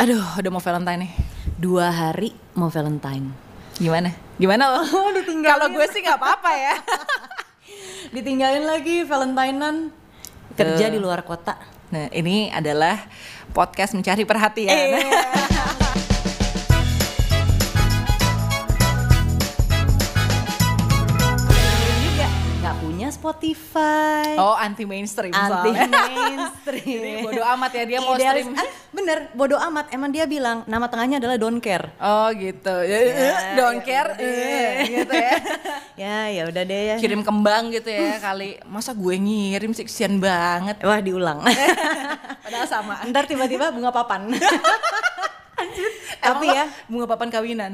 Aduh, udah mau Valentine nih. Dua hari mau Valentine. Gimana? Gimana lo? Oh, ditinggalin. Kalau gue sih nggak apa-apa ya. Ditinggalin lagi Valentinean. Kerja Tuh. di luar kota. Nah, ini adalah podcast mencari perhatian. juga Spotify. Oh, anti mainstream anti mainstream. Jadi bodo amat ya dia mau Idealis- stream. Ah, bener, bodo amat. Emang dia bilang nama tengahnya adalah don't care. Oh, gitu. Ya, Ya, don't ya care deh. eh, gitu ya. ya, ya udah deh ya. Kirim kembang gitu ya kali. Masa gue ngirim sih kesian banget. Wah diulang. Padahal sama. Ntar tiba-tiba bunga papan. Tapi Tapi ya bunga papan kawinan.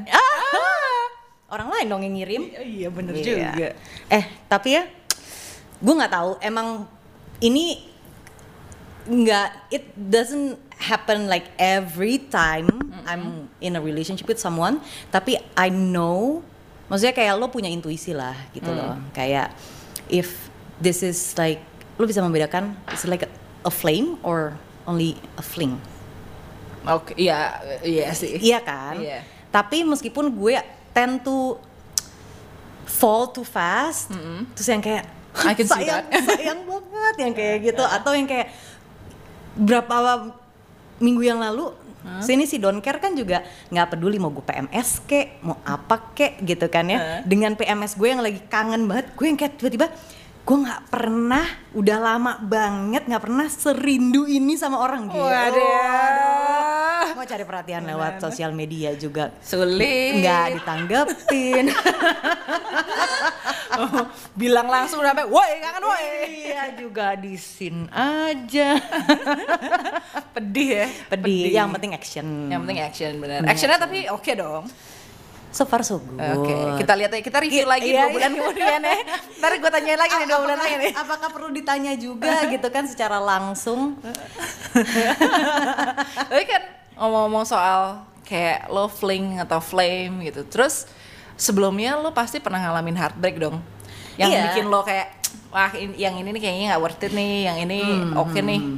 orang lain dong yang ngirim. Oh, iya bener Iya. juga. Eh tapi ya, gue nggak tahu. Emang ini nggak. It doesn't happen like every time I'm in a relationship with someone. Tapi I know, maksudnya kayak lo punya intuisi lah gitu loh. Kayak if this is like lo bisa membedakan is it like a, a flame or only a fling. Oke, iya, iya sih. Iya kan? Iya. Tapi meskipun gue tend to fall too fast, terus yang kayak I can see sayang, that." sayang banget yang kayak gitu, atau yang kayak berapa minggu yang lalu sini si don't care kan juga nggak peduli mau gue PMS kek mau apa kek gitu kan ya Huh? dengan PMS gue yang lagi kangen banget gue yang kayak tiba-tiba gue nggak pernah udah lama banget nggak pernah serindu ini sama orang gitu Waduh. mau cari perhatian lewat sosial media juga Sulit. nggak ditanggepin Oh, bilang langsung sampai, woi kangen woi. iya juga di scene aja Pedih ya. pedih yang penting action Yang penting action. Penting Actionnya tapi oke dong. So far so good Oke, kita lihat ya, kita review Iya, lagi iya, dua bulan iya. kemudian ya. Ntar gue tanyain lagi nih dua bulan lagi nih. apakah perlu ditanya juga gitu kan secara langsung Tapi kan ngomong-ngomong soal kayak lo fling atau flame gitu. Terus sebelumnya lo pasti pernah ngalamin heartbreak dong. Yang Iya. bikin lo kayak wah in- yang ini nih kayaknya nggak worth it nih, yang ini oke nih.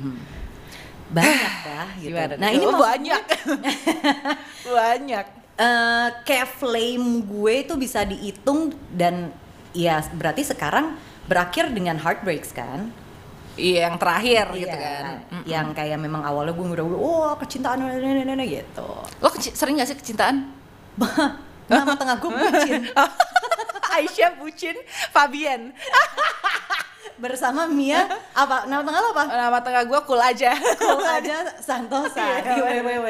banyak dah gitu Gimana? nah ini Oh, banyak. banyak. Eh, kayak flame gue itu bisa dihitung dan ya berarti sekarang berakhir dengan heartbreaks kan Iya, yang terakhir gitu Iya, kan. Mm. yang kayak memang awalnya gue udah wah kecintaan nenek gitu Lo keci- sering gak sih kecintaan? nama tengah gue bucin Aisyah bucin Fabian. bersama Mia. Apa nama tengah lo apa? Nama tengah gue cool aja. Cool aja Santosa. Iya. di WWW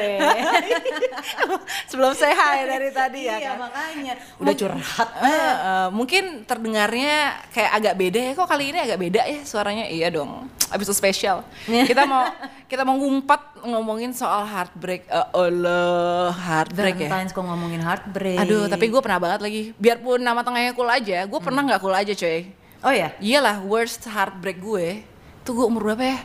Sebelum say hi dari tadi ya iya kan. makanya. Udah curhat Eh, eh, mungkin terdengarnya kayak agak beda ya. Kok kali ini agak beda ya suaranya? Iya dong. Abis itu spesial. Kita mau kita mau ngumpat ngomongin soal heartbreak. Eh, Allah heartbreak ya. Valentine's kok ngomongin heartbreak? Aduh tapi gue pernah banget lagi. Biarpun nama tengahnya cool aja gue pernah nggak cool aja coy oh ya iyalah worst heartbreak gue tuh gue umur berapa ya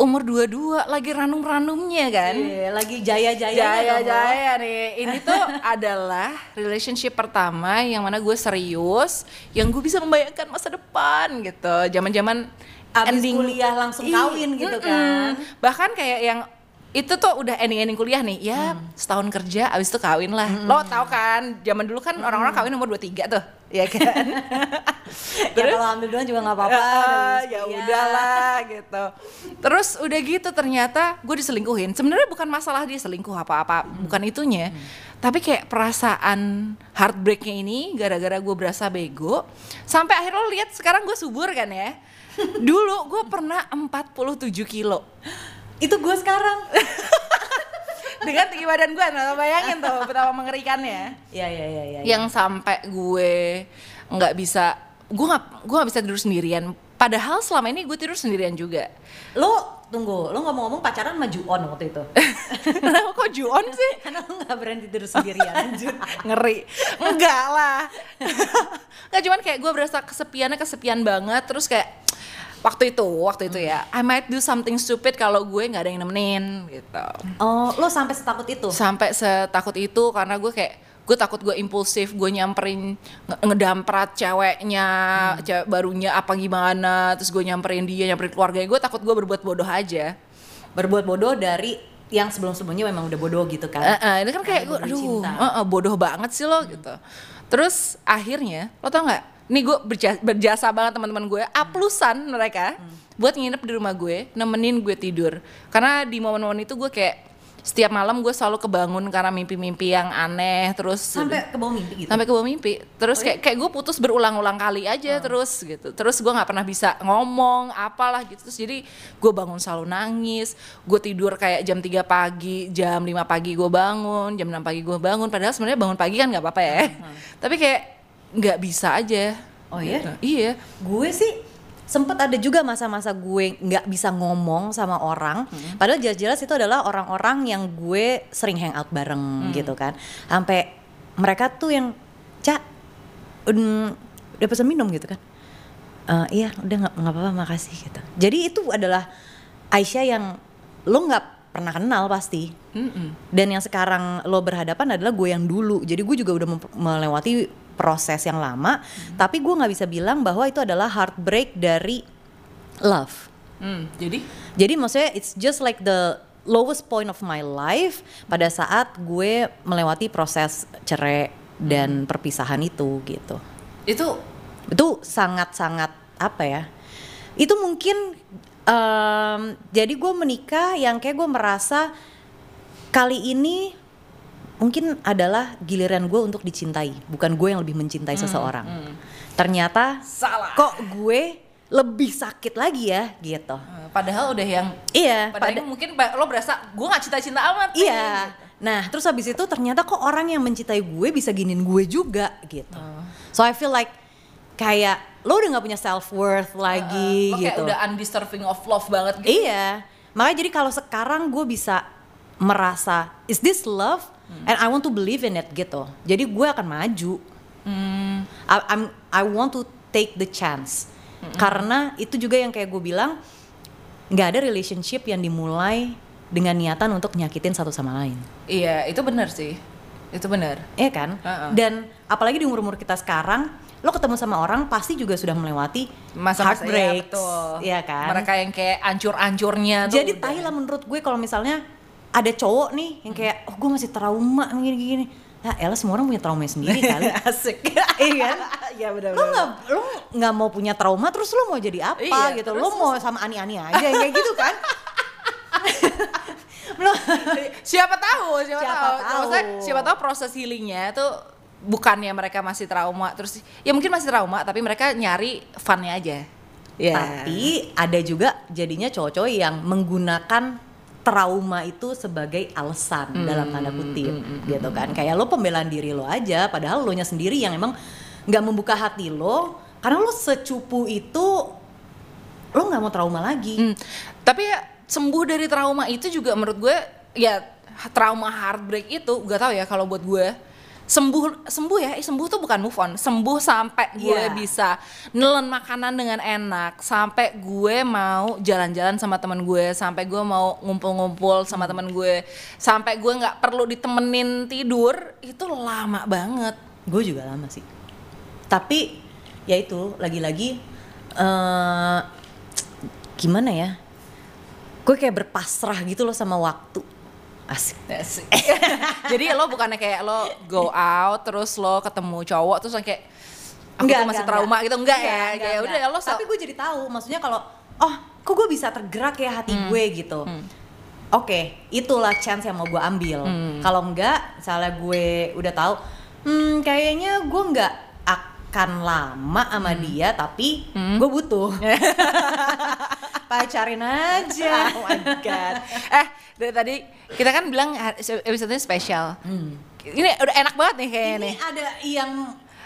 umur 22 lagi ranum-ranumnya kan Iya, lagi jaya-jaya Jaya Jaya nih. Ini tuh adalah relationship pertama yang mana gue serius, yang gue bisa membayangkan masa depan gitu. Zaman-zaman Abis kuliah langsung Ih, kawin gitu mm-mm. kan. Bahkan kayak yang itu tuh udah ending-ending kuliah nih. Ya, Hmm. setahun kerja abis itu kawin lah. Lo tau kan, zaman dulu kan orang-orang kawin umur 23 tuh. Ya kan? ya kalau ambil duluan juga nggak apa-apa lulus ya udahlah gitu. Terus udah gitu ternyata gue diselingkuhin. Sebenarnya bukan masalah dia selingkuh apa-apa, bukan itunya. Tapi kayak perasaan heartbreaknya ini gara-gara gue berasa bego. Sampai akhirnya lo lihat sekarang gue subur kan ya. Dulu gue pernah 47 kilo. itu gue sekarang Dengan tinggi badan gue, nah bayangin tuh betapa mengerikannya. ya ya ya ya yang sampai gue nggak bisa gue nggak gue nggak bisa tidur sendirian. Padahal selama ini gue tidur sendirian juga. Lo tunggu lo ngomong-ngomong pacaran sama Juon waktu itu. Kenapa kok Juon sih? Karena lo nggak berani tidur sendirian Jun ngeri. Enggak lah. Nggak cuman kayak gue berasa kesepiannya kesepian banget terus kayak waktu itu waktu itu ya. I might do something stupid kalau gue nggak ada yang nemenin gitu. Oh lo sampai setakut itu? Sampai setakut itu karena gue kayak gue takut gue impulsif gue nyamperin nge- ngedamprat ceweknya cewek barunya apa gimana terus gue nyamperin dia nyamperin keluarganya. Gue takut gue berbuat bodoh aja. Berbuat bodoh dari yang sebelum-sebelumnya memang udah bodoh gitu kan. Eh, eh, ini kan kayak gue, aduh, eh, eh, bodoh banget sih lo gitu. Terus akhirnya, lo tau nggak? Nih gue berjasa, berjasa banget teman-teman gue, aplusan mereka buat nginep di rumah gue, nemenin gue tidur. Karena di momen-momen itu gue kayak setiap malam gue selalu kebangun karena mimpi-mimpi yang aneh, terus Sampai ke bawah mimpi gitu. sampai ke bawah mimpi. Terus kayak kayak gue putus berulang-ulang kali aja terus gitu. Terus gue nggak pernah bisa ngomong apalah gitu. Terus jadi gue bangun selalu nangis gue tidur kayak jam 3 pagi jam 5 pagi gue bangun jam 6 pagi gue bangun. Padahal sebenarnya bangun pagi kan nggak apa-apa ya. Tapi kayak nggak bisa aja. Oh iya? Gitu. iya. Gue sih sempet ada juga masa-masa gue nggak bisa ngomong sama orang. Padahal jelas-jelas itu adalah orang-orang yang gue sering hangout bareng gitu kan. Sampai mereka tuh yang cak udah, udah pesan minum gitu kan. "Eh, iya udah nggak nggak apa-apa makasih gitu. Jadi itu adalah Aisyah yang lo nggak pernah kenal pasti. Mm-mm. dan yang sekarang lo berhadapan adalah gue yang dulu. Jadi gue juga udah melewati proses yang lama tapi gue nggak bisa bilang bahwa itu adalah heartbreak dari love. Hmm, jadi? Jadi maksudnya it's just like the lowest point of my life pada saat gue melewati proses cerai dan perpisahan itu gitu. Itu itu sangat-sangat apa ya? Itu mungkin em, jadi gue menikah yang kayak gue merasa kali ini mungkin adalah giliran gue untuk dicintai bukan gue yang lebih mencintai seseorang. ternyata salah. kok gue lebih sakit lagi ya gitu. Eh, padahal udah yang iya padahal pada mungkin lo berasa gue nggak cinta-cinta amat nih." iya. nah terus habis itu ternyata kok orang yang mencintai gue bisa giniin gue juga gitu. Oh. so I feel like kayak lo udah nggak punya self worth lagi lo kayak gitu. udah undeserving of love banget gitu. Iya, makanya jadi kalau sekarang gue bisa merasa is this love Hmm. and I want to believe in it gitu. Jadi gue akan maju. Hmm. I, I'm I want to take the chance Hmm. karena itu juga yang kayak gue bilang nggak ada relationship yang dimulai dengan niatan untuk nyakitin satu sama lain. Iya, itu benar sih. Itu benar. Iya kan? Uh-uh. Dan apalagi di umur-umur kita sekarang, lo ketemu sama orang pasti juga sudah melewati Masa-masa iya, heartbreaks, betul. iya kan? Mereka yang kayak ancur-ancurnya. Jadi udah. tai lah menurut gue kalau misalnya ada cowok nih yang kayak oh gue masih trauma gini-gini. Nah, elah semua orang punya trauma sendiri kali. Asik. iya kan? Iya benar. Lo nggak lo nggak mau punya trauma terus lo mau jadi apa Iya, gitu? terus- Lo mau sama ani-ani aja kayak gitu kan? siapa tahu, siapa, Siapa tahu. tahu. Maksudnya, siapa tahu proses healingnya tuh bukannya mereka masih trauma terus ya mungkin masih trauma tapi mereka nyari funnya aja. Ya. Tapi ada juga jadinya cowok-cowok yang menggunakan trauma itu sebagai alasan dalam tanda kutip gitu kan. Kayak lo pembelaan diri lo aja padahal lo nya sendiri yang emang nggak membuka hati lo karena lo secupu itu lo nggak mau trauma lagi. Hmm, Tapi ya sembuh dari trauma itu juga menurut gue ya trauma heartbreak itu gak tahu ya kalau buat gue sembuh sembuh ya eh, sembuh tuh bukan move on sembuh sampai gue Iya. bisa nelen makanan dengan enak sampai gue mau jalan-jalan sama teman gue sampai gue mau ngumpul-ngumpul sama teman gue sampai gue nggak perlu ditemenin tidur itu lama banget Gue juga lama sih. Tapi ya itu lagi-lagi eh gimana ya? Gue kayak berpasrah gitu loh sama waktu. Asik. Asik. Jadi lo bukannya kayak lo go out terus lo ketemu cowok terus kayak aku tuh masih trauma gitu enggak, ya kayak udah ya lo so- Tapi gue jadi tahu, maksudnya kalau oh kok gue bisa tergerak ya hati Hmm. gue gitu. Oke, itulah chance yang mau gue ambil. Hmm. Kalau enggak, misalnya gue udah tahu, hmm kayaknya gue nggak akan lama sama Hmm. dia, tapi gue butuh. Pacarin aja. oh my god. Eh, dari tadi kita kan bilang episode ini spesial. Ini udah enak banget nih kayaknya Ini nih. ada yang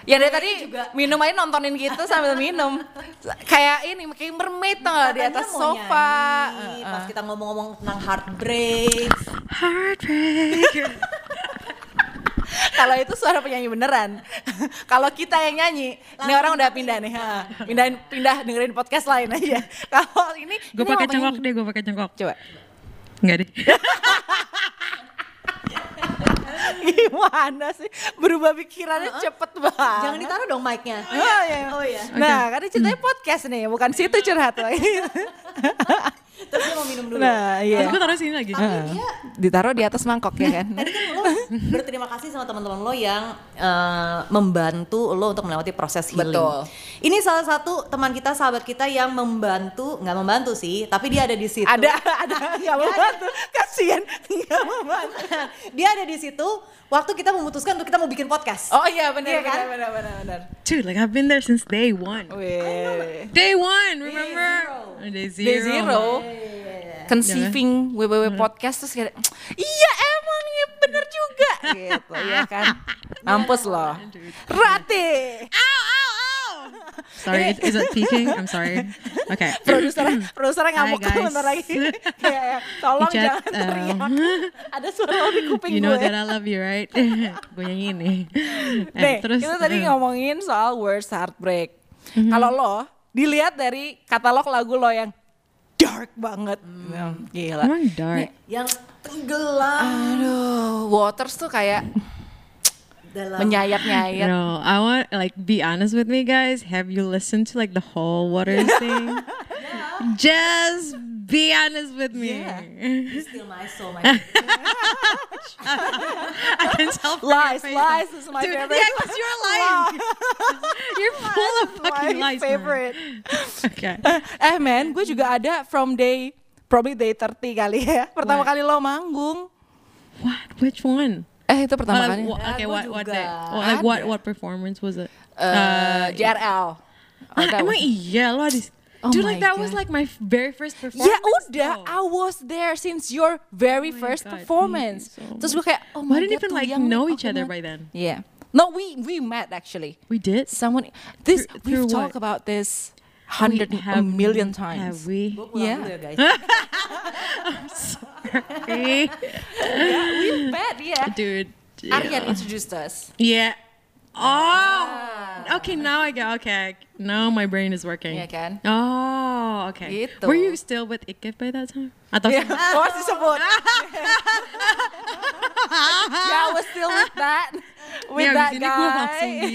Ya dari tadi juga minum aja nontonin gitu sambil minum. Kayak ini kayak mermaid tau nggak, di atas mau sofa. nyanyi, Uh-uh. Pas kita ngomong-ngomong tentang heartbreak, Kalau itu suara penyanyi beneran. Kalau kita yang nyanyi, ini orang udah pindah nih. ha. Pindahin pindah dengerin podcast lain aja. Kalau ini Gue pakai cengkok deh, gue pakai cengkok. Coba. Enggak deh. Gimana sih? Berubah pikirannya cepet banget. jangan ditaruh dong mic-nya. Oh iya. Oh iya. Nah, kan ceritanya podcast nih, bukan situ curhat lagi. Terus dia mau minum dulu. nah, iya. Terus gue taruh sini lagi. Tapi dia ditaruh di atas mangkok ya kan. Tadi kan lo berterima kasih sama teman-teman lo yang eh, membantu lo untuk melewati proses healing. Betul. Ini salah satu teman kita, sahabat kita yang membantu, nggak membantu sih, tapi dia ada di situ. ada ada nggak membantu kasihan nggak membantu dia ada di situ waktu kita memutuskan untuk kita mau bikin podcast. oh iya benar Iya kan? benar benar benar benar Dude, like I've been there since day one. Wih. Day one, remember? zero. Day zero. Day zero conceiving WWW podcast terus kayak iya emang ya bener juga gitu ya kan mampus loh Rati ow, ow! Sorry, is, is it peaking? I'm sorry. Okay. produser produsernya ngamuk bentar lagi kayak tolong Icat, jangan um, teriak ada suara lo di kuping You know gue that I love you, right? Gue nyanyiin nih. Eh, Nih, terus kita tadi eh, ngomongin soal worst heartbreak. Mhm. Kalau lo dilihat dari katalog lagu lo yang dark banget, Hmm. gila. Emang dark. Yang tenggelam Aduh, Waters tuh kayak dalam menyayat-nyayat. No, I want like be honest with me, guys. Have you listened to like the whole Waters thing? Just be honest with me. You Still my soul, my I can tell. Lies, lies is my Dude, favorite. Yeah, because you're lying. you're full of fucking my lies. man. favorite. Okay. eh men, gue juga ada from day probably day 30 kali ya. Pertama What? kali lo manggung. What? Which one? Eh itu Oh, pertama like, kali. wha- Ya, okay, what what day? juga. Oh, like what what performance was it? Eh, JRL. Oh, Ah, that emang iya lo ada. Oh Dude, my like that was like my very first performance. Ya udah, though. I was there since your very Oh my first God, performance. you so Terus gue kayak, oh We my didn't God, even like yang know each oh, other kenal. by then. Yeah. No, we we met actually. We did. Someone this Through- we've through talked about this hundred a have- million Have times. we? Yeah. dulu ya guys. Sorry. Yeah, we met, yeah. Dude. Aryan introduced us. Yeah. Ah. Oh. Okay, now I get okay. Now my brain is working. Iya kan? Oh, okay. Gitu. Were you still with Ikif by that time? Atau Yeah, oh disebut. yeah, I was still with that, with Ya, that abis ini gue langsung guy.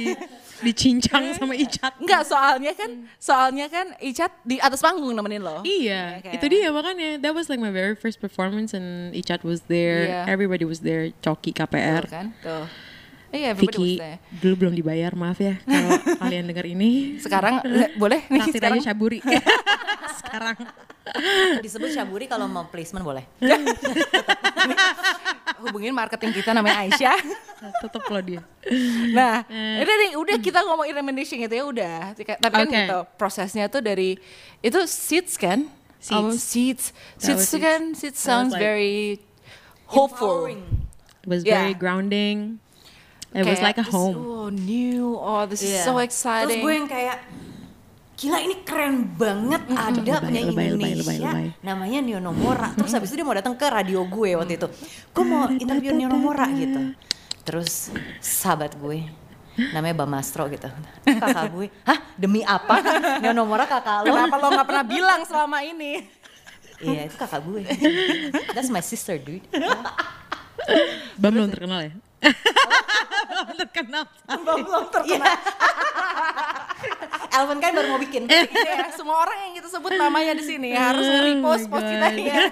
Di dicincang sama Icat. Enggak, soalnya kan, soalnya kan Icat di atas panggung nemenin lo. Iya, Iya kan? itu dia makanya. That was like my very first performance and Icat was there. Iya. Everybody was there. Coki Tuh KPR. kan, tuh. Iya, everybody was Vicky there. dulu belum dibayar, maaf ya kalau kalian dengar ini. Sekarang eh, boleh nih sekarang. aja Syaburi. Sekarang. Disebut Syaburi kalau mau placement boleh. Hubungin marketing kita namanya Aisyah. Tetep loh dia. Nah, Eh. udah nih, udah kita ngomongin recommendation gitu ya udah. Tapi kan Oke. gitu, prosesnya tuh dari itu seeds kan? Seeds. Album seeds. Seeds was Seeds. kan, seeds was sounds like- very hopeful. It was Yeah. very grounding. It was Kayak like a this, home. Oh, new. Oh, this is Iya. so Terus exciting. gue yang kayak gila ini keren banget. Ada Lebay, penyanyi lebay, lebay, Indonesia lebay, lebay. namanya Nio Nomora. Terus habis itu dia mau datang ke radio gue waktu itu. Gue mau interview Nio Nomora gitu. Terus sahabat gue namanya Bamastro gitu. Kakak gue hah? Demi apa? Nio Nomora kakak lo? Kenapa lo nggak pernah bilang selama ini? iya itu kakak gue. That's my sister dude. Bam belum terkenal ya? Terkenal. Belum Iya. Elvin kan baru mau bikin Iya, semua orang yang kita sebut namanya di sini harus Oh nge-repost my post kita ya.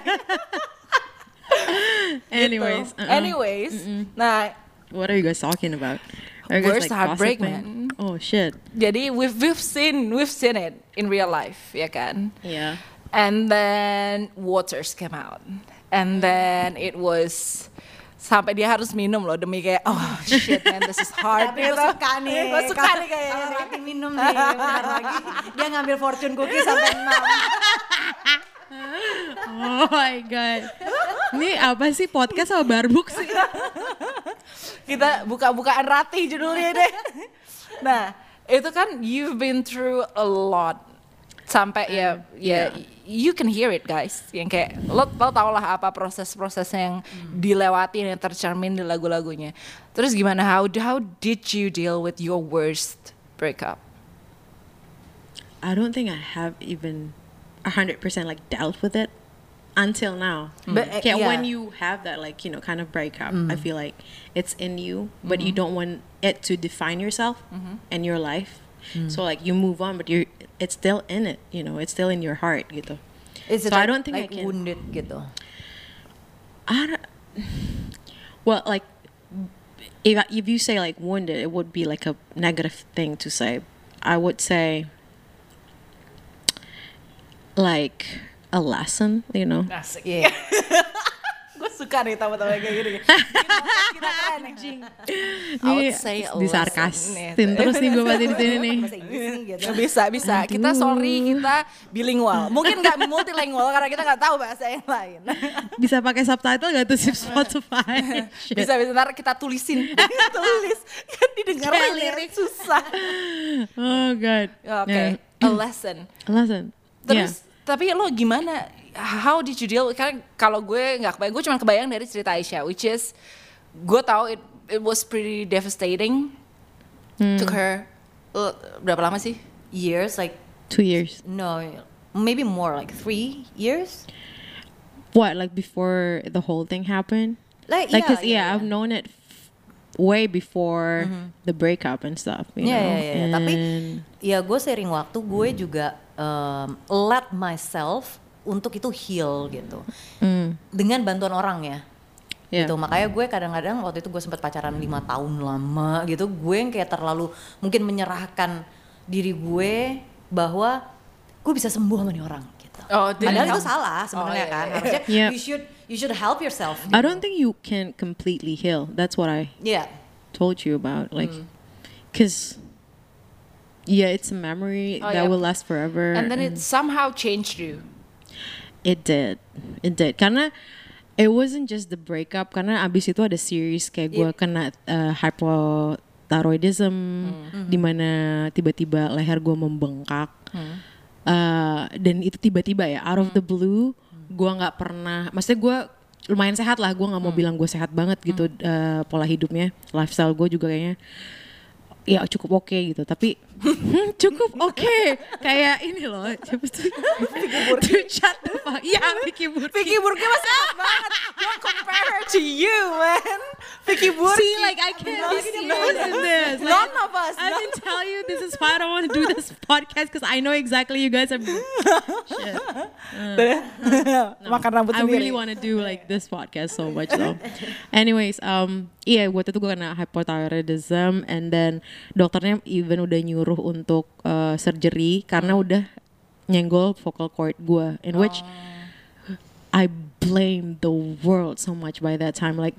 Anyways. Gitu. uh-uh. Anyways, nah What are you guys talking about? Are you Worst heartbreak, gossiping? Oh shit. jadi we've we've seen we've seen it in real life, ya kan? Yeah. And then Waters came out, and then it was sampai dia harus minum loh demi kayak oh shit man this is hard Tapi gue gitu. suka nih Gue suka nih kayaknya Kalau. Rati minum nih bentar lagi Dia ngambil fortune cookie sampai 6 Oh my god. Ini apa sih podcast sama barbuk sih? kita buka-bukaan Rati judulnya deh. Nah, itu kan you've been through a lot sampai ya ya you can hear it guys. Yang kayak lo lo tau lah apa proses-proses yang hmm. dilewati yang tercermin di lagu-lagunya. Terus gimana? How how did you deal with your worst breakup? I don't think I have even hundred percent like dealt with it until now. Hmm. But, uh, yeah, yeah. when you have that like you know kind of breakup, I hmm. feel like it's in you, but you mm-hmm. don't want it to define yourself mm-hmm. and your life. Mm. So like you move on, but you're it's still in it. You know, it's still in your heart. Gitu. Is it So I don't think I like can- wounded gitu I don't, well, like if if you say like wounded, it would be like a negative thing to say. I would say like a lesson, you know. Asik. Yeah. suka nih tawa-tawa kayak gini. Kita keren nih. I would say a disarkasin lesson. terus nih gue pasti di sini nih. Gitu. Bisa, bisa. Kita sorry, kita bilingual. Mungkin nggak multilingual karena kita nggak tahu bahasa yang lain. Bisa pakai subtitle gak tuh si Spotify? Bisa, bisa. Ntar kita tulisin. Tulis. Kan didengar lirik. Susah. Oh god. Oke, Yeah. a lesson. Lesson. Terus, tapi lo gimana? How did you deal? Karena kalau gue nggak kebayang, gue cuma kebayang dari cerita Aisyah, which is gue tahu it, it was pretty devastating. Took her uh, berapa lama sih? Years like yeah. Two years. no, maybe more like three years. What like before the whole thing happened? Like Like, yeah, 'cause, yeah, I've known it f- way before the breakup and stuff. You Yeah, know? yeah, yeah, yeah. Tapi And- ya gue sering waktu gue juga um, let myself untuk itu heal gitu Mm, dengan bantuan orang ya. yeah. gitu makanya gue kadang-kadang waktu itu gue sempat pacaran lima tahun lama gitu gue yang kayak terlalu mungkin menyerahkan diri gue bahwa gue bisa sembuh sama nih orang gitu Oh, padahal itu salah sebenarnya Oh, kan iya. harusnya Yeah. you should you should help yourself I don't think you can completely heal. That's what I yeah told you about. Like, Mm. because yeah, it's a memory Oh, that yeah. will last forever. And then it somehow changed you. It did. It did. Karena it wasn't just the breakup. Karena abis itu ada series kayak gue kena uh, hypothyroidism, di mana tiba-tiba leher gue membengkak. Uh, dan itu tiba-tiba ya, out of the blue, gue nggak pernah. Maksudnya gue lumayan sehat lah. Gue nggak mau bilang gue sehat banget gitu uh, pola hidupnya, lifestyle gue juga kayaknya ya cukup oke gitu. Tapi cukup oke. Kayak ini loh siapa tuh Dude, shut the fuck. Ya Vicky Burki. Vicky Burki masih banget. Don't compare her to you, man. Vicky Burki. See, like I can't be serious in this. Like, None of us. I no. can tell you this is why I don't want to do this podcast because I know exactly you guys are. Shit. Makan rambut I really want to do like this podcast so much though. Anyways, um, iya waktu itu gue kena hypothyroidism and then dokternya even udah nyuruh untuk uh, surgery karena udah nyenggol vocal cord gue, in which I blame the world so much by that time. Like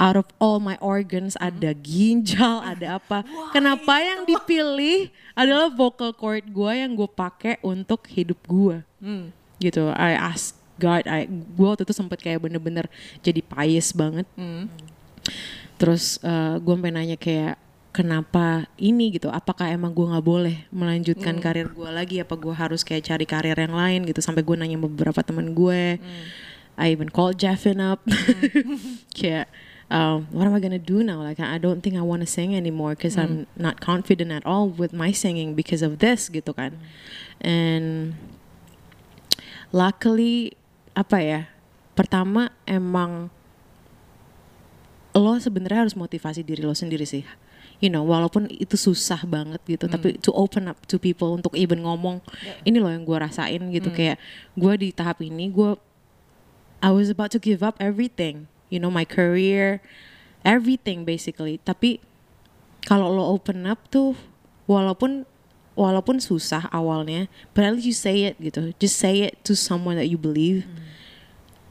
out of all my organs ada ginjal, ada apa? Kenapa yang dipilih adalah vocal cord gue yang gue pakai untuk hidup gue? Gitu. I ask God, I gue waktu itu sempet kayak bener-bener jadi pious banget. Terus uh, gue sampai nanya kayak kenapa ini gitu? Apakah emang gue nggak boleh melanjutkan karir gue lagi? Apa gue harus kayak cari karir yang lain gitu? Sampai gue nanya beberapa teman gue. I even called Jeffin up. kayak um, what am I gonna do now? Like I don't think I want to sing anymore because I'm not confident at all with my singing because of this gitu kan. And luckily apa ya? Pertama emang lo sebenarnya harus motivasi diri lo sendiri sih. You know, walaupun itu susah banget gitu, tapi to open up to people untuk even ngomong, ini loh yang gue rasain gitu kayak gue di tahap ini gue I was about to give up everything, you know, my career, everything basically. Tapi kalau lo open up tuh, walaupun walaupun susah awalnya, but at least you say it gitu, just say it to someone that you believe,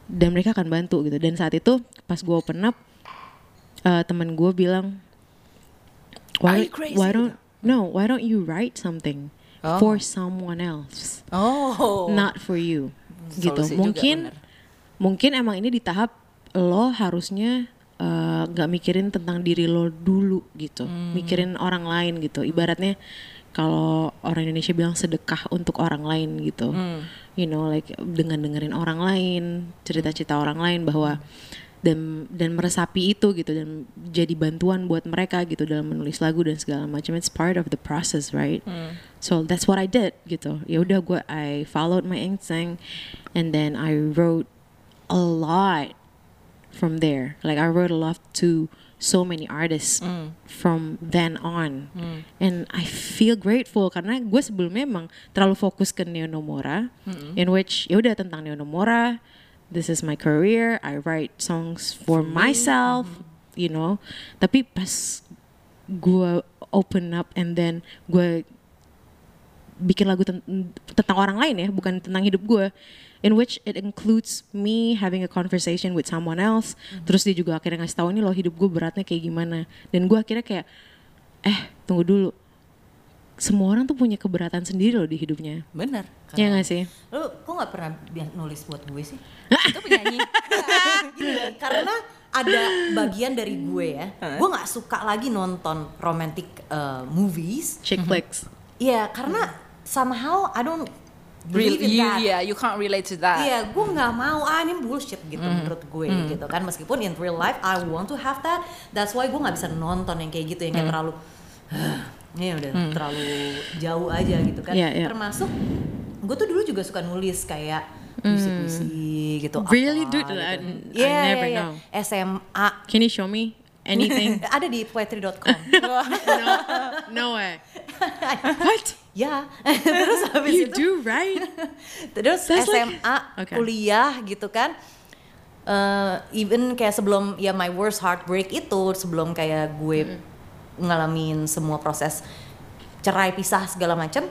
dan mereka akan bantu gitu. Dan saat itu pas gue open up, uh, teman gue bilang, why, you crazy?" why don't no, why don't you write something Oh. for someone else? Oh. not for you gitu Solusi juga, mungkin bener. mungkin emang ini di tahap lo harusnya eh, nggak mikirin tentang diri lo dulu gitu. Hmm. mikirin orang lain gitu. Ibaratnya kalau orang Indonesia bilang sedekah untuk orang lain gitu. Hmm. you know like dengan dengerin orang lain cerita-cerita orang lain bahwa dan dan meresapi itu gitu dan jadi bantuan buat mereka gitu dalam menulis lagu dan segala macam. It's part of the process right? So that's what I did gitu. Ya udah gue I followed my instinct and then I wrote a lot from there like I wrote a lot to so many artists from then on and I feel grateful karena gue sebelumnya emang terlalu fokus ke Neo Nomora in which ya udah tentang Neo Nomora this is my career. I write songs for myself, you know. Tapi pas gue open up and then gue bikin lagu ten- tentang orang lain ya, bukan tentang hidup gue. In which it includes me having a conversation with someone else. Terus dia juga akhirnya ngasih tahu ini loh hidup gue beratnya kayak gimana. Dan gue akhirnya kayak, eh tunggu dulu. Semua orang tuh punya keberatan sendiri loh di hidupnya. Bener. Ya nggak sih? Lu kok nggak pernah nulis buat gue sih? Itu penyanyi. Gini, karena ada bagian dari gue ya, gue nggak suka lagi nonton romantic uh, movies. Chick flicks. Iya, karena somehow I don't believe Really, in you, that. yeah, you can't relate to that. Iya, gue nggak mau ah ini bullshit gitu menurut gue gitu kan meskipun in real life I want to have that, that's why gue nggak bisa nonton yang kayak gitu yang kayak terlalu ini udah terlalu jauh aja gitu kan. Iya, iya. Termasuk gue tuh dulu juga suka nulis kayak puisi-puisi gitu. Really, apa dude? gitu. I- I Iya, never iya. know. SMA Can you show me anything? ada di poetry.com. no, no way. What? Ya, terus habis You itu do right? Terus That's like- SMA, Okay. kuliah gitu kan. Eh, even kayak sebelum ya my worst heartbreak itu sebelum kayak gue ngalamin semua proses cerai pisah segala macam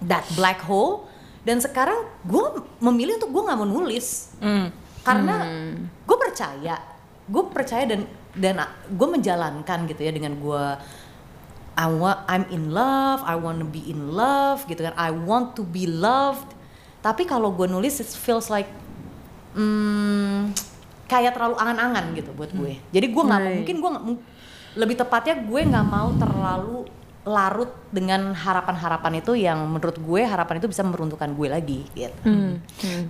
that black hole dan sekarang gue memilih untuk gue nggak mau nulis karena gue percaya gue percaya dan dan gue menjalankan gitu ya dengan gue I want I'm in love, I want to be in love gitu kan. I want to be loved. Tapi kalau gue nulis it feels like hmm, kayak terlalu angan-angan gitu buat gue. Jadi gue nggak mau Right. mungkin gue lebih tepatnya gue nggak mau terlalu larut dengan harapan-harapan itu yang menurut gue harapan itu bisa meruntuhkan gue lagi gitu.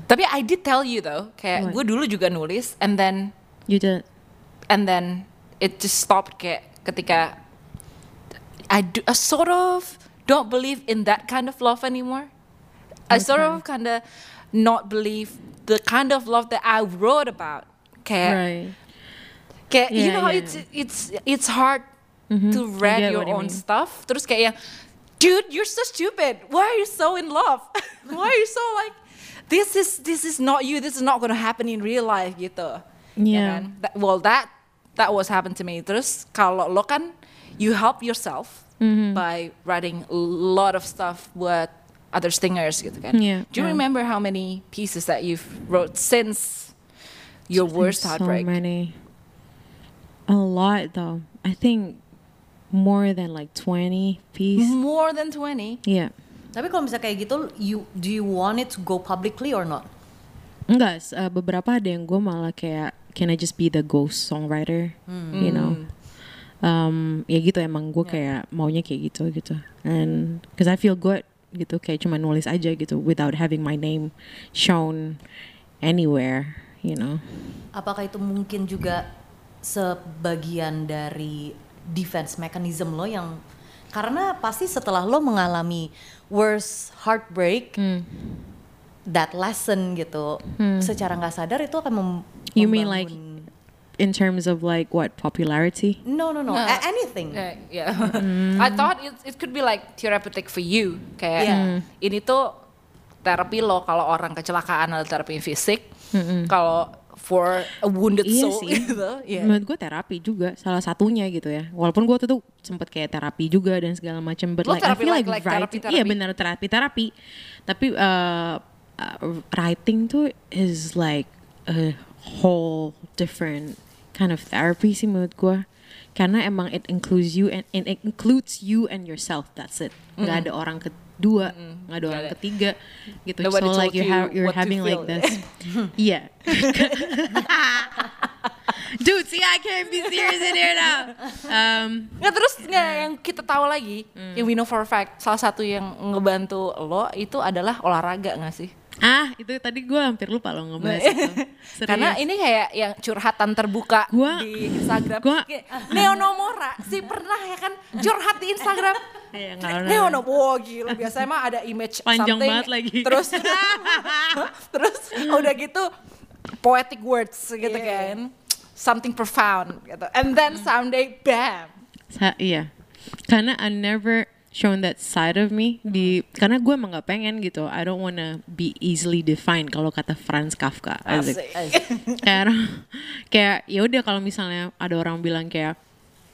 Tapi I did tell you though, kayak What? gue dulu juga nulis, and then You did. and then it just stopped kayak ketika I do I sort of don't believe in that kind of love anymore. I sort of kind of not believe the kind of love that I wrote about. Kayak, Right. kayak you know how yeah. it's it's it's hard mm-hmm. to read get your you own mean. stuff. Terus kayak yang, dude, you're so stupid. Why are you so in love? Why are you so like this is this is not you. This is not gonna happen in real life gitu. Ya Yeah. kan? That- well that that was happened to me. Terus kalau lo kan you help yourself Mm-hmm. by writing a lot of stuff buat other singers gitu kan. Yeah, Do you yeah. remember how many pieces that you've wrote since your worst There's heartbreak? So many. A lot though. I think more than like 20 pieces. More than 20. Yeah. Tapi kalau misalnya kayak gitu, you do you want it to go publicly or not? Enggak, s- uh, beberapa ada yang gue malah kayak can I just be the ghost songwriter, you know? Um, ya gitu emang gue kayak maunya kayak gitu gitu. And cause I feel good gitu kayak cuma nulis aja gitu without having my name shown anywhere, you know? Apakah itu mungkin juga sebagian dari defense mechanism lo yang karena pasti setelah lo mengalami worst heartbreak, that lesson gitu, secara nggak sadar itu akan mem- You mean like in terms of like what popularity? no no no, No. a- anything. Uh, yeah. I thought it, it could be like therapeutic for you. Kayak Yeah. ini tuh terapi lo kalau orang kecelakaan atau terapi fisik. Kalau for a wounded Iya soul sih. gitu. Yeah. Menurut gue terapi juga salah satunya gitu ya. Walaupun gue tuh, tuh sempet kayak terapi juga dan segala macam. But Lo like I terapi feel like- like, like writing, terapi-terapi? iya benar terapi terapi. Tapi uh, uh, writing tuh is like a whole different kind of therapy sih menurut gue. Karena emang it includes you and, and it includes you and yourself. That's it. Gak ada orang kedua, gak ada orang ketiga gitu. Nobody so like you you're having like this. yeah. Dude, see I can't be serious in here now. Um, Nggak terus nggak yang kita tahu lagi, Hmm. yang we know for a fact, salah satu yang ngebantu lo itu adalah olahraga nggak sih? Ah, itu tadi gue hampir lupa lo ngebahas itu. Serius. Karena ini kayak yang curhatan terbuka Gua- di Instagram. gua- Kayak Neo Nomora sih pernah ya kan curhat di Instagram. Iya, nggak pernah. Neo Nomora, gila biasanya mah ada image Panjang something, banget lagi. Terus terus udah gitu poetic words gitu kan. Something profound gitu. And then someday bam. Sa- iya. Karena I never shown that side of me di karena gue emang gak pengen gitu I don't wanna be easily defined kalau kata Franz Kafka Asik. kayak kayak ya udah kalau misalnya ada orang bilang kayak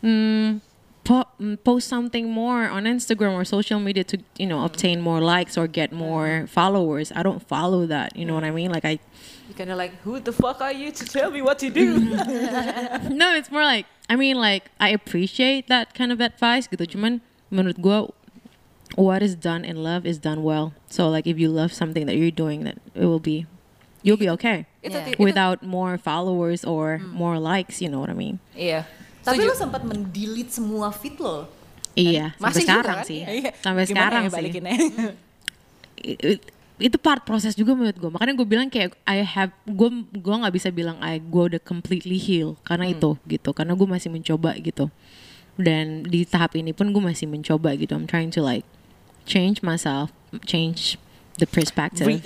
hmm, po- mm, post something more on Instagram or social media to you know obtain more likes or get more followers I don't follow that you know what I mean like I You kind of like, who the fuck are you to tell me what to do? no, it's more like I mean like I appreciate that kind of advice gitu. Cuman menurut gua what is done in love is done well. So like if you love something that you're doing that it will be you'll be okay Yeah. without more followers or more likes, you know what I mean? Iya. Tapi Setuju. lu sempat mendelete semua feed lo. Iya, sampai Masih sekarang juga kan? sih. Iya. Sampai Gimana sekarang ya sih. balikinnya? I- i- itu part proses juga menurut gue makanya gue bilang kayak I have gue gue nggak bisa bilang I gue udah completely heal karena itu gitu karena gue masih mencoba gitu dan di tahap ini pun gue masih mencoba gitu I'm trying to like change myself change the perspective Re-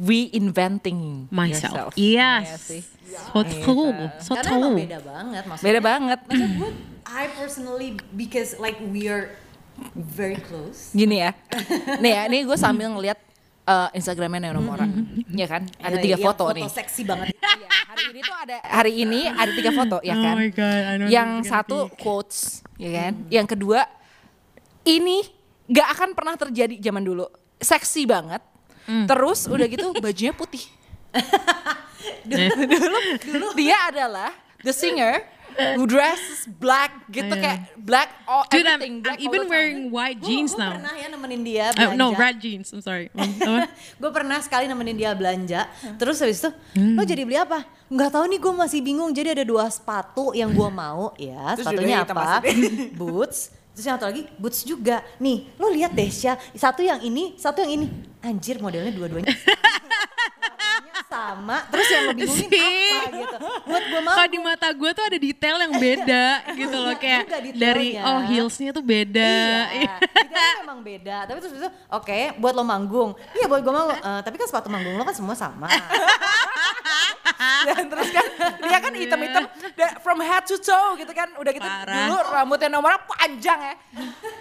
reinventing myself yourself. Iya yes sih. so true so Karena emang true beda banget maksudnya. Beda banget. Maksud gue, I personally because like we are very close. Gini ya. Nih ya, ini gue sambil ngeliat eh, Instagramnya Neonomora. Ya kan? Ada Yang- tiga yang foto, nih. seksi banget. Iya, hari ini tuh ada hari ini ada tiga foto ya Oh kan. my God, I know Yang satu quotes ya kan. Yang kedua ini gak akan pernah terjadi zaman dulu. Seksi banget. Terus udah gitu bajunya putih. dulu, dulu dia adalah the singer who dresses black gitu Iya. kayak black all dude I'm, everything I'm black all even the time. wearing white jeans Gue now. pernah ya nemenin dia Uh, belanja. no red jeans I'm sorry. Gue pernah sekali nemenin dia belanja. Terus habis itu lo jadi beli apa? Nggak tahu nih gue masih bingung. Jadi ada dua sepatu yang gue mau. Ya Terus sepatunya apa? boots. Terus yang satu lagi boots juga. Nih lo lihat deh Syah satu yang ini satu yang ini. Anjir modelnya dua-duanya sama terus yang bingungin See? apa gitu buat gue mau Kalau di mata gue tuh ada detail yang beda gitu loh kayak juga detailnya. dari oh heelsnya tuh beda. Iya, detailnya memang beda. Tapi terus itu, oke, buat lo manggung. Iya, buat gue manggung. Eh, tapi kan sepatu manggung lo kan semua sama. dan terus kan dia kan hitam-hitam da- from head to toe gitu kan udah gitu Parah. dulu rambutnya nomornya panjang ya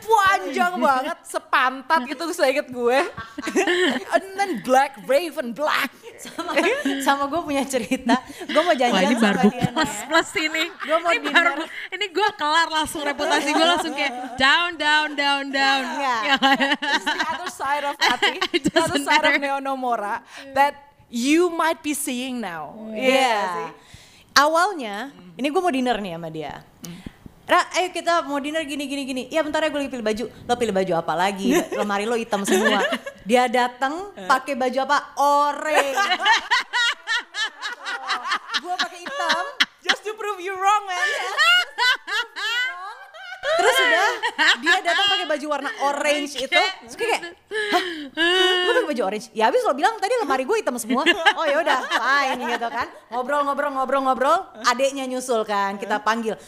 panjang banget sepantat gitu saya inget gue and then black raven black sama sama gue punya cerita. Gue mau Wah janjian ini baru dia. plus plus ini. Gua mau ini baru dinner. ini gue kelar langsung reputasi gue langsung kayak down down down down. Enggak. Ya. It's the other side of Ati It the other side of matter. Neonomora that you might be seeing now Iya. Iya sih Awalnya, ini gue mau dinner nih sama dia. Ra, ayo kita mau dinner gini gini gini. Ya bentar ya gue lagi pilih baju. Lo pilih baju apa lagi? Lemari lo hitam semua. Dia datang pakai baju apa? Oranye. gue pakai hitam. just to prove you wrong man Terus udah dia datang pakai baju warna orange itu. Terus kayak, hah? Gue pakai baju orange. Ya habis lo bilang tadi lemari gue hitam semua. Oh ya udah, fine gitu kan. Ngobrol ngobrol ngobrol ngobrol. Adeknya nyusul kan, kita panggil.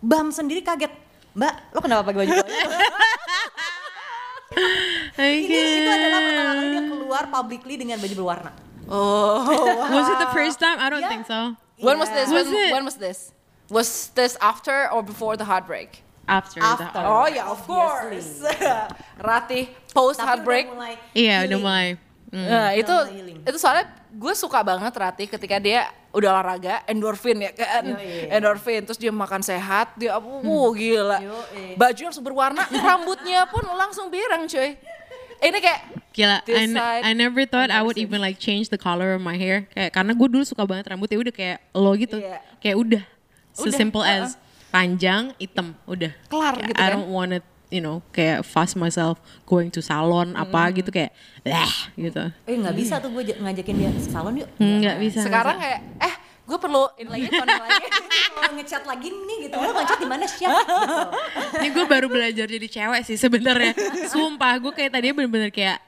Bam sendiri kaget. Mbak, lo kenapa pakai baju orange? Ini itu adalah pertama kali dia keluar publicly dengan baju berwarna. oh Was it the first time? I don't Yeah. think so. when was this Was when, it? when was this was this after or before the heartbreak After, After. the Oh ya, of course. Ratih post Tapi heartbreak. udah mulai Iya udah healing. mulai. Mm. Nah, itu itu soalnya gue suka banget Ratih ketika dia udah olahraga endorfin ya kan Yoi. endorfin terus dia makan sehat dia uh gila Yoi. baju langsung berwarna rambutnya pun langsung birang cuy ini kayak Gila, I, I never thought I would even like change the color of my hair. Kayak karena gue dulu suka banget rambutnya udah kayak lo gitu. Iya. Kayak udah, Udah, simple uh-uh. as panjang, hitam, udah. Kelar Kayak, gitu I kan. don't wanna, you know, kayak fuss myself going to salon apa gitu kayak, lah gitu. Eh nggak bisa tuh gue ngajakin dia ke salon yuk. Nggak bisa. sekarang kayak eh gue perlu ini lagi lagi Kalau ngechat lagi nih gitu, lo ngechat di mana sih? Gitu. Ini gue baru belajar jadi cewek sih sebenarnya. Sumpah, gue kayak tadinya bener-bener kayak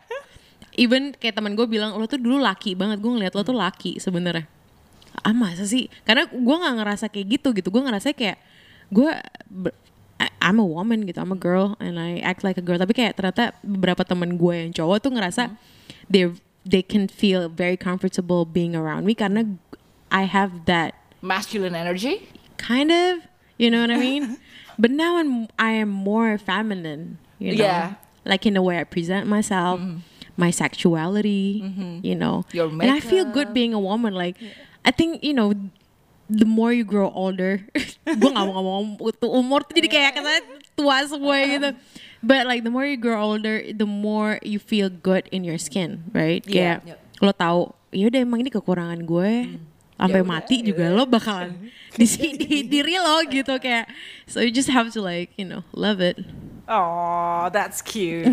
even kayak teman gue bilang lo tuh dulu laki banget. Gue ngeliat lo tuh laki sebenarnya. Ah masa sih? Karena gue nggak ngerasa kayak gitu gitu. Gue ngerasa kayak gue I'm a woman gitu, I'm a girl and I act like a girl. Tapi kayak ternyata beberapa teman gue yang cowok tuh ngerasa they they can feel very comfortable being around me karena I have that masculine energy kind of you know what i mean but now I'm, i am more feminine you know, Yeah. like in the way I present myself, my sexuality, you know, Your and I feel makeup. good being a woman. Like, I think you know, the more you grow older, gue gak mau ngomong itu umur tuh jadi kayak kesannya tua semua gitu. But like the more you grow older, the more you feel good in your skin, right? Yeah. Kayak lo tahu, ya udah emang ini kekurangan gue. Sampai Ya mati juga lo bakalan di di diri lo gitu kayak. So you just have to like, you know, love it. Oh, that's cute.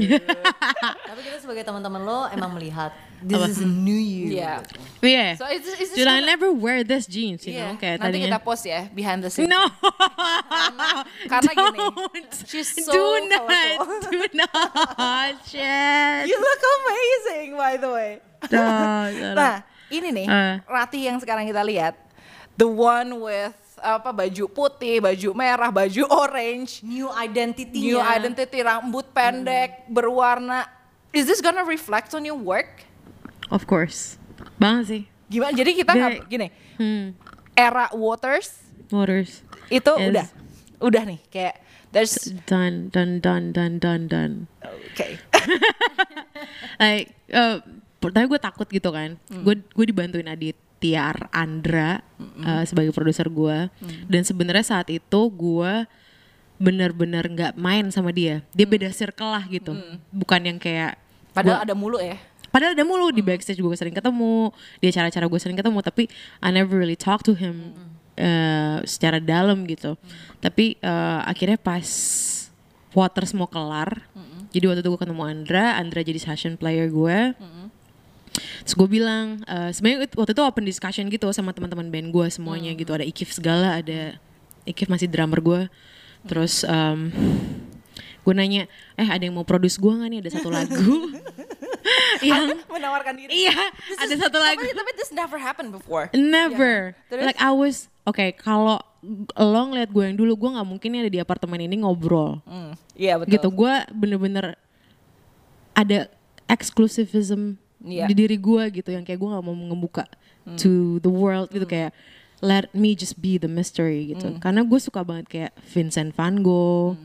Tapi kita sebagai teman-teman lo emang melihat this is a new you. yeah. Yeah. So is this, is this Dude, I never wear this jeans, you Yeah. know, kayak Nanti tadinya. kita post ya behind the scenes. No. Karena gini, Don't. she's so do not. colorful. Do not. Shit. You look amazing by the way. Duh. Nah, ini nih Eh. Ratih yang sekarang kita lihat, the one with apa baju putih, baju merah, baju orange, New identity new identity, rambut pendek, berwarna. Is this gonna reflect on your work? Of course. Banget sih. Gimana? Jadi kita nggak gini, Hmm. era Waters Waters. itu Is- udah, udah nih kayak there's Done, done, done, done, done, done. oke. like uh, pertama gue takut gitu kan Hmm. gue gue dibantuin Aditya Andra uh, sebagai produser gue Hmm. dan sebenarnya saat itu gue bener-bener nggak main sama dia dia beda circle lah gitu bukan yang kayak Hmm. Padahal gua- ada mulu ya. Padahal ada mulu di backstage gue sering ketemu, di acara-acara gue sering ketemu, tapi I never really talk to him uh, secara dalam gitu. Tapi uh, akhirnya pas Waters mau kelar, jadi waktu itu gue ketemu Andra, Andra jadi session player gue. Terus gue bilang, uh, sebenarnya waktu itu open discussion gitu sama teman-teman band gue semuanya gitu. Ada Ikif segala, ada Ikif masih drummer gue. Terus um, gue nanya, eh ada yang mau produce gue gak nih? Ada satu lagu yang Menawarkan diri. Iya, This ada is- satu lagu. Tapi, tapi this never happened before. Never. Iya. Terus? Like I was, oke kalau lo ngeliat gue yang dulu, gue nggak mungkin ada di apartemen ini ngobrol. Hmm, Iya betul. Gitu, gue bener-bener ada exclusivism Iya. di diri gue gitu, yang kayak gue nggak mau ngebuka to the world gitu kayak let me just be the mystery gitu. Karena gue suka banget kayak Vincent Van Gogh.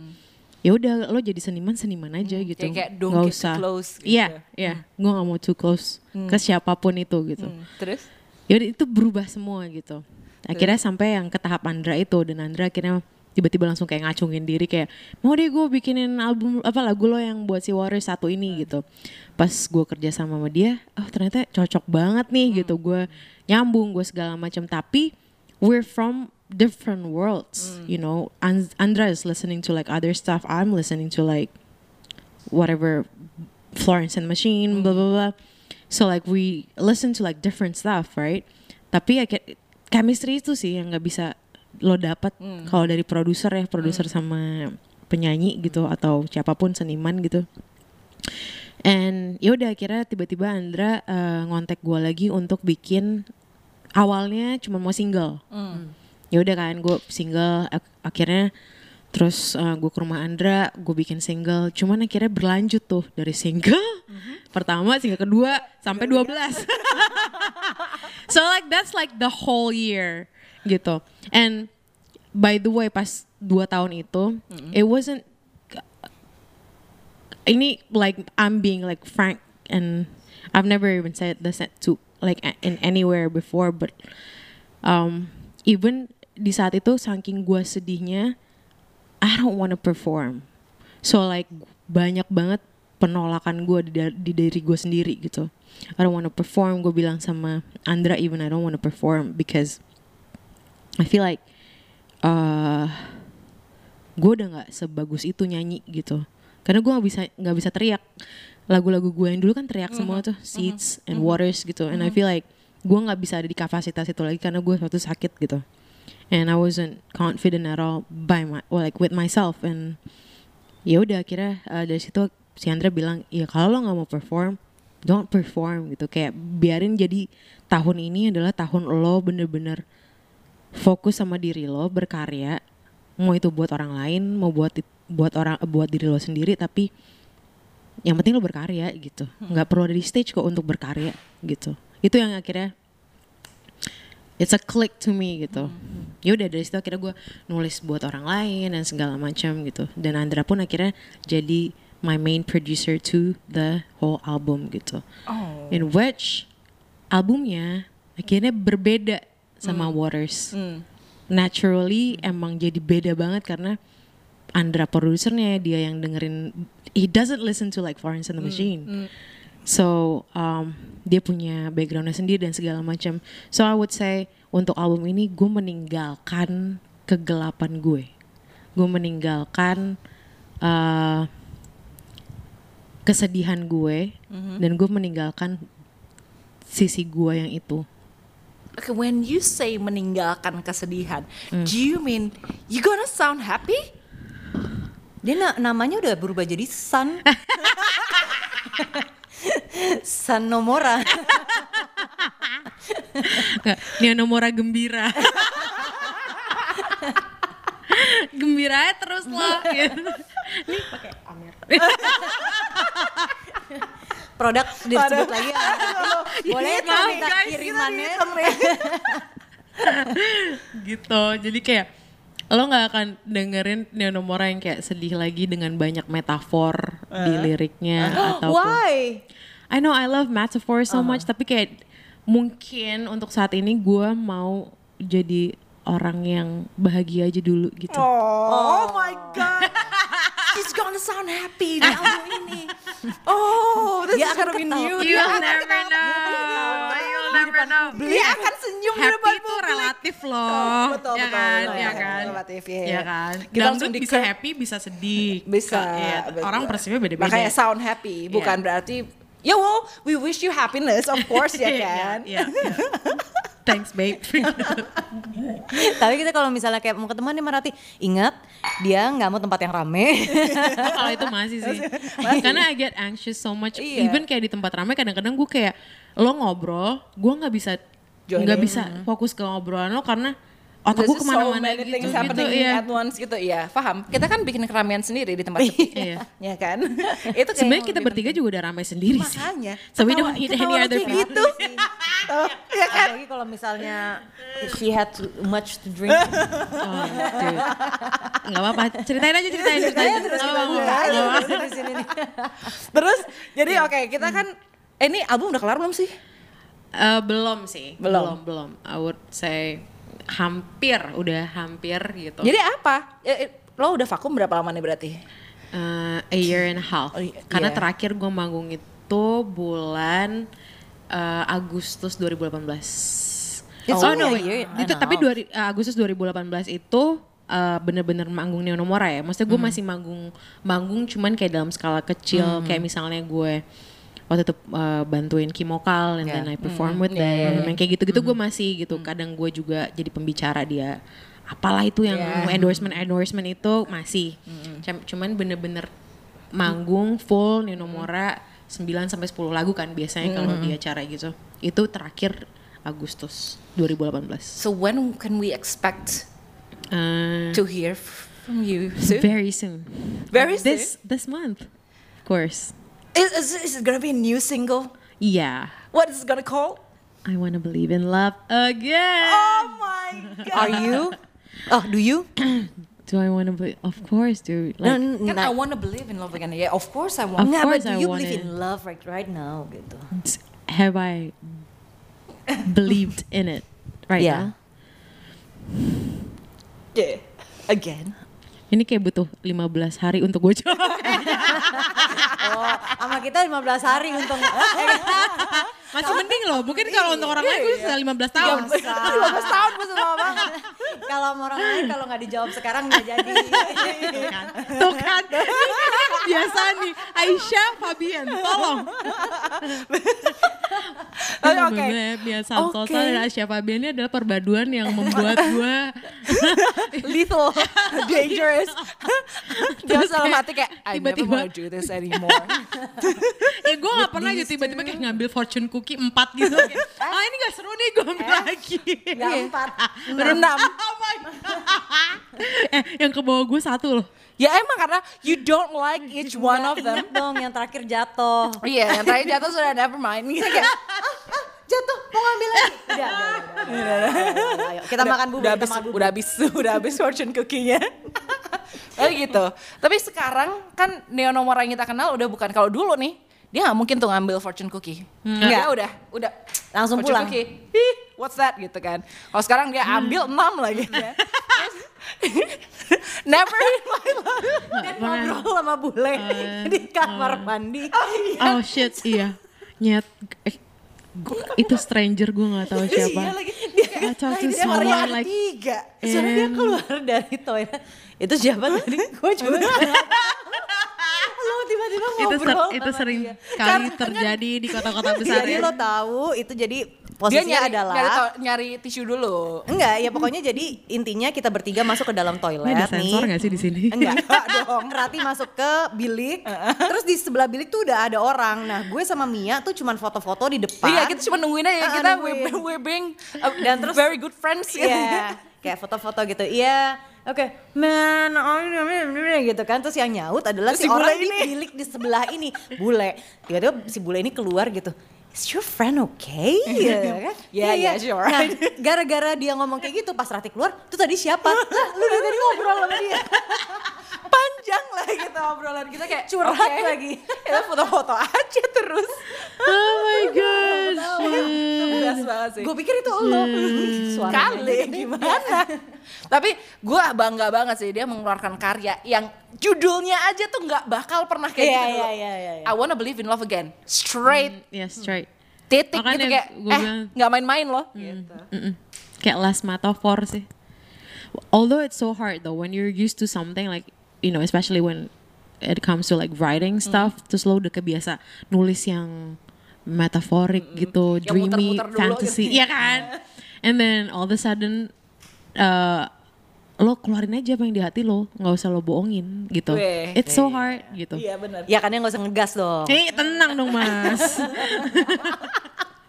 Ya udah lo jadi seniman seniman aja gitu. Kayak- kayak don't Nggak get usah. close gitu. Iya, iya. Gue nggak mau too close ke siapa pun itu gitu Hmm, Terus? ya itu berubah semua gitu akhirnya sampai yang ke tahap Andra itu dan Andra akhirnya tiba-tiba langsung kayak ngacungin diri kayak mau deh gue bikinin album apa lagu lo yang buat si Warriors satu ini gitu pas gue kerja sama sama dia oh ternyata cocok banget nih gitu gue nyambung gue segala macam tapi we're from different worlds you know And- Andra is listening to like other stuff I'm listening to like whatever Florence and the Machine, blah blah blah. So like we listen to like different stuff, right? Tapi ya chemistry itu sih yang nggak bisa lo dapat kalau dari produser ya, produser sama penyanyi gitu atau siapa pun seniman gitu. And ya udah akhirnya tiba-tiba Andra eh, ngontek gue lagi untuk bikin awalnya cuma mau single. Ya udah kan gue single ak- akhirnya terus gue ke rumah Andra gue bikin single. Cuman akhirnya berlanjut tuh dari single pertama single kedua sampai 12 so like that's like the whole year gitu. And by the way pas dua tahun itu it wasn't ini like I'm being like frank and I've never even said this to like in anywhere before but um even di saat itu saking gue sedihnya I don't want to perform. So like banyak banget penolakan gue di, di diri gue sendiri gitu. I don't want to perform gue bilang sama Andra even I don't want to perform because I feel like uh, gue udah nggak sebagus itu nyanyi gitu. Karena gue nggak bisa nggak bisa teriak. Lagu-lagu gue yang dulu kan teriak semua tuh seeds and waters gitu. And I feel like gue nggak bisa ada di kapasitas itu lagi karena gue suatu sakit gitu and I wasn't confident at all by my well, like with myself. And ya udah akhirnya uh, dari situ si Andra bilang ya kalau lo nggak mau perform don't perform gitu. Kayak biarin jadi tahun ini adalah tahun lo bener-bener fokus sama diri lo berkarya. Mau itu buat orang lain mau buat buat orang buat diri lo sendiri tapi yang penting lo berkarya gitu. Nggak perlu ada di stage kok untuk berkarya gitu. Itu yang akhirnya it's a click to me gitu ya udah dari situ akhirnya gue nulis buat orang lain dan segala macam gitu dan Andra pun akhirnya jadi my main producer to the whole album gitu. Oh. In which albumnya akhirnya berbeda sama Waters. Naturally emang jadi beda banget karena Andra produsernya dia yang dengerin he doesn't listen to like Florence and the Machine. So um, dia punya backgroundnya sendiri dan segala macam. So I would say untuk album ini gue meninggalkan kegelapan gue. Gue meninggalkan uh, kesedihan gue dan gue meninggalkan sisi gue yang itu. Okay, when you say meninggalkan kesedihan, do you mean you gonna sound happy? Dia na- namanya udah berubah jadi Sun. Sun Nomora. Nggak, Neonomora gembira. gembira aja terus loh. gitu. Nih pakai Amir. Produk disebut lagi. ya. Boleh nih, minta guys, kirimannya. gitu. Jadi kayak lo nggak akan dengerin Neonomora yang kayak sedih lagi dengan banyak metafor di liriknya ataupun Why? I know I love metaphor so much tapi kayak mungkin untuk saat ini gue mau jadi orang yang bahagia aja dulu gitu. Oh, my god. She's gonna sound happy di album ini. Oh, this Dia is gonna be new. You'll never ketawa. know. You'll never know. Dia akan senyum di Happy depan itu publik. relatif loh, Oh, betul, ya betul, kan, betul, ya betul, kan, relatif, iya, ya iya. kan. Kita langsung Dangdut di bisa happy, bisa sedih, Bisa. Iya, betul. orang persepsinya beda-beda. Makanya sound happy, bukan berarti Ya well, we wish you happiness, of course ya kan. Iya, iya. Thanks, babe. Tapi kita kalau misalnya kayak mau ketemu nih Marati, ingat dia nggak mau tempat yang rame. Oh, kalau itu masih sih. Karena I get anxious so much. Iya. Even kayak di tempat ramai kadang-kadang gue kayak lo ngobrol, gue nggak bisa Join nggak bisa fokus ke ngobrolan lo karena otak gue so ke mana-mana many gitu. gitu iya. at once gitu ya paham kita kan bikin keramaian sendiri di tempat sepi Iya. ya kan itu Sebenarnya kita lebih bertiga juga udah ramai sendiri sih. Makanya. So we don't need any other people. gitu. Oh, ya kan Apalagi kalau misalnya she had too much to drink. Oh. Nggak apa-apa, ceritain aja, ceritain, ceritain. terus kita apa-apa, buka aja di sini nih. terus jadi oke kita kan eh, ini album udah kelar belum sih Eh, belum sih, Belum. belum, belum. I would say hampir, udah hampir gitu. jadi apa Eh, eh, lo udah vakum berapa lama nih berarti Eh, a year and a half. Oh, iya. Karena terakhir gue manggung itu bulan eh, Agustus 2018. It's oh no, year itu tapi dua, eh, Agustus 2018 itu eh, bener-bener manggung Neonomora ya. Maksudnya Hmm. gue masih manggung manggung cuman kayak dalam skala kecil, Hmm. kayak misalnya gue waktu itu eh, bantuin Kimokal and then I perform with them. Yang kayak gitu-gitu gue masih gitu. Kadang gue juga jadi pembicara dia. Apalah itu yang Yeah. endorsement endorsement itu masih. Cam- Cuman bener-bener manggung full Neonomora 9 sampai 10 lagu kan biasanya kalau di acara gitu. Itu terakhir Agustus 2018. so when can we expect Eh, to hear from you soon very soon. Very soon? This this month. Of course. Is, is, is it gonna be a new single Yeah. what is it gonna call I wanna believe in love again. oh my god Are you? Oh, do you? Do I wanna believe? Of course, dude. No, Like, n- Kan nah, I wanna believe in love again. Yeah, of course I want. Of want. Nggak, but course do I you wanna- believe in love right right now gitu? have I believed in it right Yeah. now? Yeah. Again. Ini kayak butuh 15 hari untuk gue jawab. Oh, sama kita 15 hari untung. Masih mending loh. Mungkin kalau untuk orang lain gue sudah 15 tahun. 15 tahun masih lama banget. kalau sama orang lain kalau nggak dijawab sekarang nggak jadi. Tuh kan. Biasa nih. Aisyah Fabian, tolong. Oke, oke. Biasa Oke. Sosa dan Aisyah Fabian ini adalah perpaduan yang membuat gue Lethal, dangerous. Dalam kayak hati kayak I never tiba-tiba- wanna do this anymore. eh gue gak pernah gitu tiba-tiba kayak ngambil fortune cookie empat gitu kayak, ah ini gak seru nih gue ambil lagi Nggak empat. Berenam. oh my God. eh yang ke bawah gue satu loh Ya emang karena you don't like each one of them. Dong yang terakhir jatuh. Iya, yang terakhir jatuh sudah never mind. Gitu kayak, Jatuh, mau ngambil lagi. Udah, udah, udah. Ayo, kita makan bubur, udah kita habis, makan bubur. udah habis, udah habis fortune cookie-nya. Kayak gitu. Tapi sekarang kan Neo nomor yang kita kenal udah bukan kalau dulu nih dia nggak mungkin tuh ngambil fortune cookie. Nah, dia Nggak. udah, udah Langsung fortune pulang. Cookie. Ih, what's that gitu kan. Kalau sekarang dia ambil enam lagi. Never in my life. Pernah. Ngobrol sama bule di kamar mandi. Oh shit, iya. Nyet. Eh, gua- itu stranger gue nggak tahu siapa. Iya lagi. Dia, I talked to dia someone like- tiga. Soalnya dia And- keluar dari toilet. Itu siapa tadi? Gue juga tiba-tiba itu ser- ngobrol itu sama sering dia. kali terjadi di kota-kota besar Jadi ya. lo tahu itu jadi Dia posisinya nyari, adalah nyari, nyari tisu dulu. Enggak, ya pokoknya jadi intinya kita bertiga masuk ke dalam toilet Ini ada nih. sensor nggak sih di sini? Enggak, enggak dong. Rati masuk ke bilik, terus di sebelah bilik tuh udah ada orang. Nah, gue sama Mia tuh cuman foto-foto di depan. Iya, kita cuma nungguin aja. Ah, kita nungguin. we're, being uh, Dan terus- very good friends. gitu. Iya, kayak foto-foto gitu. Iya, oke. Man, oh gitu kan. Terus yang nyaut adalah si, Si orang di ini. bilik di sebelah ini. Bule. Tiba-tiba si bule ini keluar gitu. Is your friend okay? Gitu kan? Yeah, Iya, yeah, sure. Nah, gara-gara dia ngomong kayak gitu pas Rati keluar, tuh tadi siapa? lah, lu dari tadi ngobrol sama dia. Panjang lah kita obrolan kita kayak Curhat oke, lagi. Kita foto-foto aja terus. Oh my god. Banget sih. Gue pikir itu lo. Suaranya Kali gimana? Tapi gue bangga banget sih dia mengeluarkan karya yang judulnya aja tuh nggak bakal pernah kayak Iya, gitu dulu. iya, iya, iya, iya. I wanna believe in love again. Straight Ya straight. titik Makanya gitu kayak gua eh nggak main-main loh. Gitu. Mm-mm. Kayak last metaphor sih. Although it's so hard though when you're used to something like you know especially when it comes to like writing stuff terus lo udah kebiasa nulis yang metaforik gitu Yang dreamy muter-muter dulu fantasy gitu. iya kan and then all of a sudden uh, lo keluarin aja apa yang di hati lo nggak usah lo bohongin gitu Weh. it's so hard gitu Iya benar. Ya kan ya gak usah ngegas dong. Eh tenang dong mas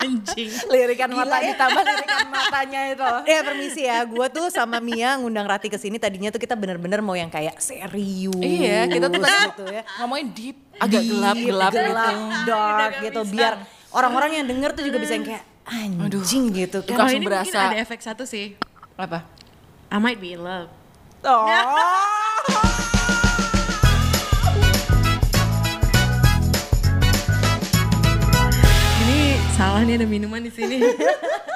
Anjing Lirikan mata ditambah lirikan matanya itu. Ya permisi ya, gue tuh sama Mia ngundang Rati ke sini tadinya tuh kita bener-bener mau yang kayak serius. Iya, kita tuh tadi gitu ya. ngomongin deep, agak gelap-gelap gitu. gelap, dark gitu, biar orang-orang yang denger tuh juga bisa yang kayak anjing gitu Itu kan. langsung ini berasa. mungkin ada efek satu sih Apa? I might be in love Oh. salah nih ada minuman di sini.